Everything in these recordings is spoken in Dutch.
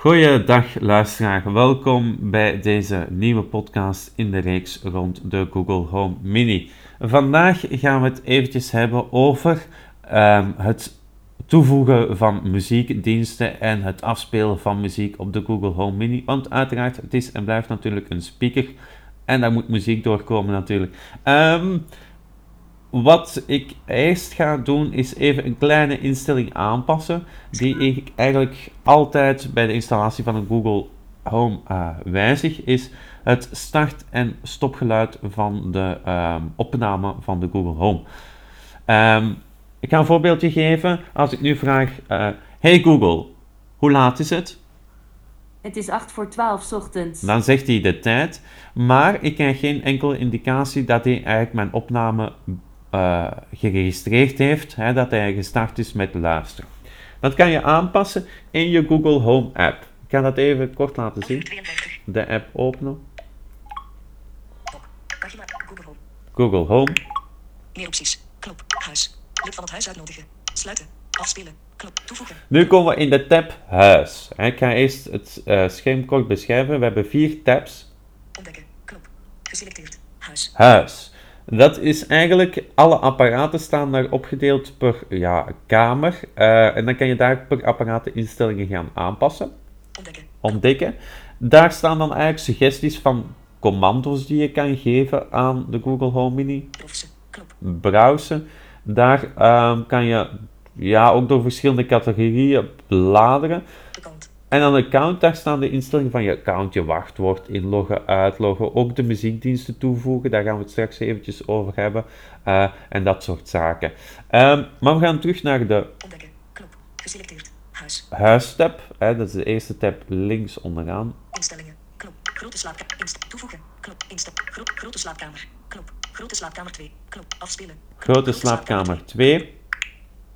Goeiedag luisteraar, welkom bij deze nieuwe podcast in de reeks rond de Google Home Mini. Vandaag gaan we het eventjes hebben over ehm, het toevoegen van muziekdiensten en het afspelen van muziek op de Google Home Mini. Want uiteraard, het is en blijft natuurlijk een speaker en daar moet muziek doorkomen natuurlijk. Um, wat ik eerst ga doen is even een kleine instelling aanpassen die ik eigenlijk altijd bij de installatie van een Google Home uh, wijzig is het start- en stopgeluid van de um, opname van de Google Home. Um, ik ga een voorbeeldje geven. Als ik nu vraag, uh, hey Google, hoe laat is het? Het is 8 voor 12 ochtends. Dan zegt hij de tijd, maar ik krijg geen enkele indicatie dat hij eigenlijk mijn opname uh, geregistreerd heeft, hè, dat hij gestart is met luisteren. Dat kan je aanpassen in je Google Home app. Ik ga dat even kort laten zien. De app openen. Google Home. Meer opties. Knop. Huis. Lid van het huis uitnodigen. Sluiten. Afspelen. Knop. Toevoegen. Nu komen we in de tab Huis. Ik ga eerst het uh, scherm kort beschrijven. We hebben vier tabs. Ontdekken. Knop. Geselecteerd. Huis. Huis. Dat is eigenlijk, alle apparaten staan daar opgedeeld per ja, kamer. Uh, en dan kan je daar per apparaat de instellingen gaan aanpassen. Ontdekken. Ontdekken. Daar staan dan eigenlijk suggesties van commando's die je kan geven aan de Google Home Mini. Browsen. Browsen. Daar um, kan je ja, ook door verschillende categorieën bladeren. En aan de account, daar staan de instellingen van je account, je wachtwoord, inloggen, uitloggen, ook de muziekdiensten toevoegen, daar gaan we het straks eventjes over hebben, uh, en dat soort zaken. Um, maar we gaan terug naar de Ontdekken. Knop. Geselecteerd. Huis. huistab, hè, dat is de eerste tab links onderaan. Instellingen. Knop. Grote slaapkamer. Inst toevoegen. Knop. Insta Gro grote slaapkamer. Knop. Grote slaapkamer 2. Knop. Afspelen. Knop. Grote slaapkamer 2.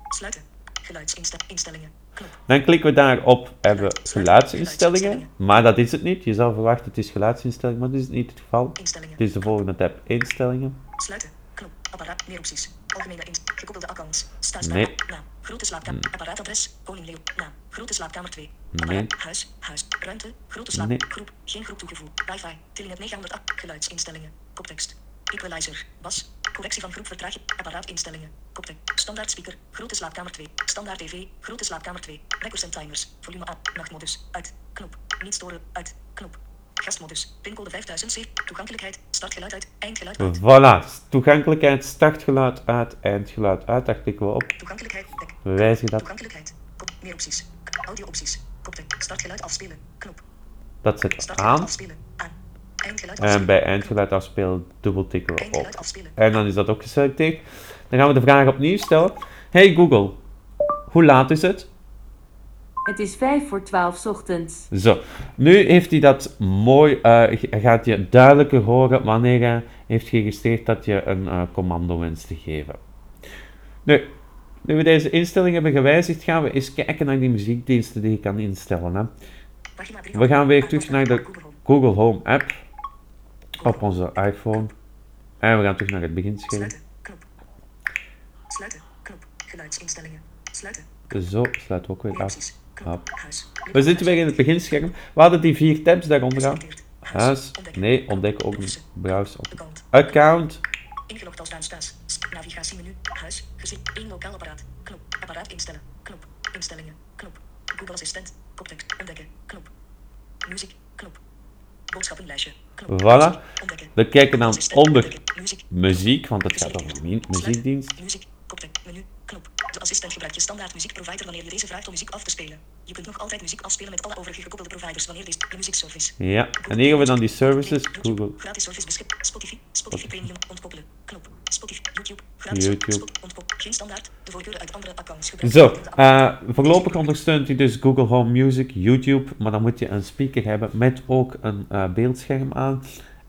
Sluiten. Geluidsinstellingen. Dan klikken we daar op hebben we geluidsinstellingen, maar dat is het niet. Je zou verwachten het is geluidsinstellingen, maar dat is niet het geval. Instellingen. Het is de volgende tab instellingen. Sluiten. Knop. Apparaat. Meer opties. Algemene inst. Gekoppelde accounts. Staatsnaam. Nee. Naam. Grote slaapkamer. Apparaatadres. Koning Leo. Naam. Grote slaapkamer 2. Nee. Apparaat. Huis. Huis. Ruimte. Grote slaap. Nee. Groep. Geen groep toegevoegd. Wifi. Tilling 900. Geluidsinstellingen. Koptekst. Equalizer. Bas. Correctie van groep vertraging. Apparaatinstellingen. Koptek. Standaard speaker. Grote slaapkamer 2. Standaard tv. Grote slaapkamer 2. Records en timers. Volume aan. Nachtmodus. Uit. Knop. Niet storen. Uit. Knop. Gastmodus. Pincode 5007. Toegankelijkheid. Startgeluid uit. Eindgeluid uit. Voilà, toegankelijkheid, startgeluid uit, eindgeluid uit, daar klikken we op. Toegankelijkheid. We wijzigen dat, Toegankelijkheid. Kop. Meer opties. Audio opties. Koptek. Startgeluid afspelen. Knop. dat Startgeluid aan. afspelen. Aan. En bij eindgeluid afspelen dubbeltikken we op. En dan is dat ook geselecteerd. Dan gaan we de vraag opnieuw stellen. Hey Google, hoe laat is het? Het is 5 voor 12 ochtends. Zo, nu heeft hij dat mooi, eh, g- gaat je duidelijker horen wanneer hij heeft geregistreerd dat je een eh, commando wenst te geven. Nu, nu we deze instelling hebben gewijzigd, gaan we eens kijken naar die muziekdiensten die je kan instellen. Hè. We gaan weer terug naar de. Google Home app op onze iPhone. En we gaan terug naar het beginscherm. Sluiten. Knop. Sluiten. Knop. Geluidsinstellingen. Sluiten. Zo, sluit ook weer af. Knop. We zitten weer in het beginscherm. We hadden die vier tabs daaronder aan. Huis, nee, ontdekken ook niet. Browse op. Account. Ingelogd als Duinstaas. Navigatiemenu. Huis. Gezin. 1 lokaal apparaat. Knop. Apparaat instellen. Knop. Instellingen. Knop. Google Assistent. Koptekst. Ontdekken. Knop. Muziek. Knop. Voilà. We kijken dan onder. Muziek. want het gaat over mu- muziekdienst. Muziek. Koptek. Menu. Knop. De assistent gebruikt je standaard muziekprovider wanneer je deze vraagt om muziek af te spelen. Je kunt nog altijd muziek afspelen met alle overige gekoppelde providers wanneer deze de muziekservice. Ja, en hier hebben we dan die services. Google, Gratis service beschikbaar. Spotify. Spotify Premium. Ontkoppelen. Knop. Spotify. YouTube. Gratis. YouTube. Geen standaard. De voorkeuren uit andere accounts gebruiken. Zo, eh, voorlopig ondersteunt hij dus Google Home Music, YouTube, maar dan moet je een speaker hebben met ook een eh, beeldscherm aan.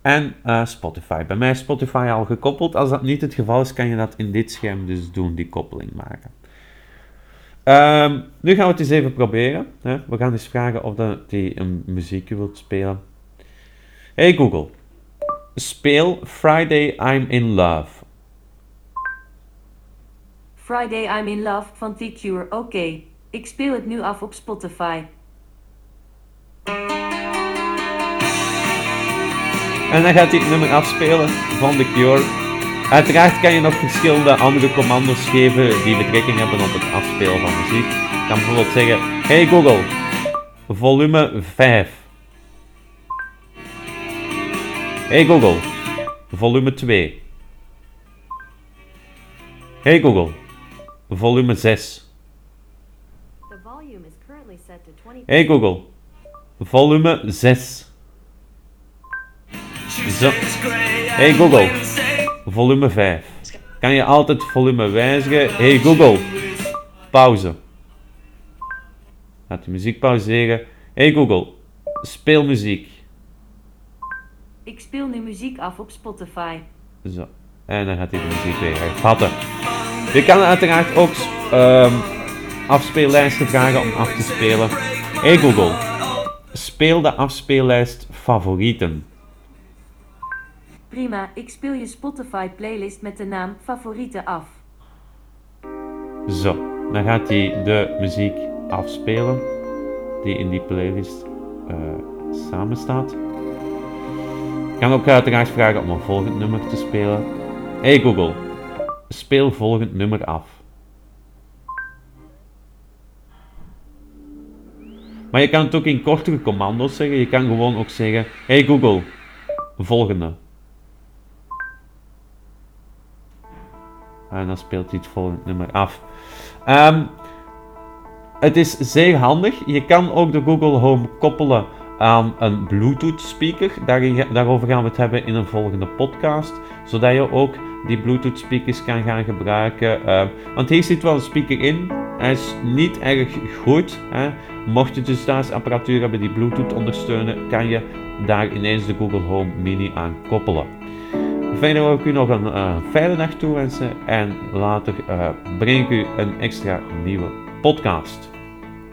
En eh, Spotify. Bij mij is Spotify al gekoppeld. Als dat niet het geval is, kan je dat in dit scherm dus doen, die koppeling maken. Ehm, nu gaan we het eens even proberen. Hè. We gaan eens vragen of hij een muziekje wilt spelen. Hey Google, speel Friday I'm in Love. Friday I'm in Love van The Cure. Oké, ik speel het nu af op Spotify. En dan gaat hij het nummer afspelen van The Cure. Uiteraard kan je nog verschillende andere commando's geven die betrekking hebben op het afspelen van muziek. Je kan bijvoorbeeld zeggen, hey Google, volume 5. Hey Google, volume 2. Hey Google, volume 6. The volume is currently set to 20. Hey Google, volume 6. Zo. Hey Google, volume 5. Kan je altijd volume wijzigen? Hey Google, pauze. Laat de muziek pauzeren. Hey Google, speel muziek. Ik speel nu muziek af op Spotify. Zo. En dan gaat hij de muziek weer hervatten. Je kan uiteraard ook ehm afspeellijsten vragen om af te spelen. Hey Google, speel de afspeellijst favorieten. Prima, ik speel je Spotify playlist met de naam Favorieten af. Zo, dan gaat hij de muziek afspelen die in die playlist eh samen staat. Je kan ook uiteraard vragen om een volgend nummer te spelen. Hey Google, speel volgend nummer af. Maar je kan het ook in kortere commando's zeggen. Je kan gewoon ook zeggen: Hey Google, volgende. En dan speelt hij het volgende nummer af. Ehm, het is zeer handig. Je kan ook de Google Home koppelen aan een Bluetooth speaker. Daar, daarover gaan we het hebben in een volgende podcast. Zodat je ook die Bluetooth speakers kan gaan gebruiken. Ehm, want hier zit wel een speaker in. Hij is niet erg goed. Hè. Mocht je dus thuis apparatuur hebben die Bluetooth ondersteunen, kan je daar ineens de Google Home Mini aan koppelen. Verder wil ik u nog een eh, fijne dag toewensen en later eh, breng ik u een extra nieuwe podcast.